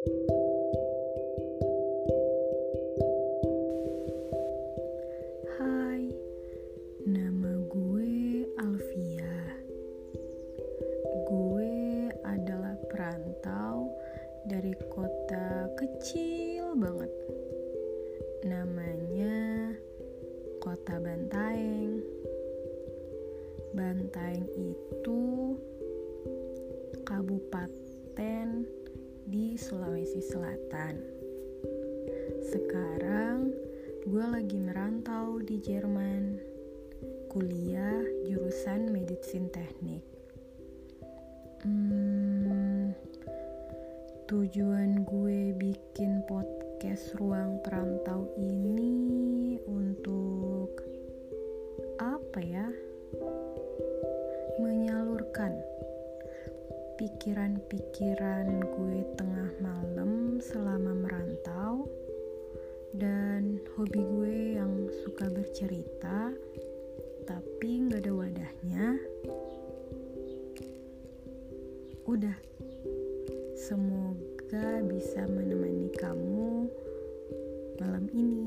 Hai, nama gue Alvia. Gue adalah perantau dari kota kecil banget. Namanya Kota Bantaeng. Bantaeng itu Sulawesi Selatan. Sekarang gue lagi merantau di Jerman, kuliah jurusan medicine teknik. Hmm, tujuan gue bikin podcast ruang perantau ini untuk apa ya? Menyalurkan pikiran-pikiran gue tengah malam hobi gue yang suka bercerita tapi nggak ada wadahnya udah. Semoga bisa menemani kamu malam ini.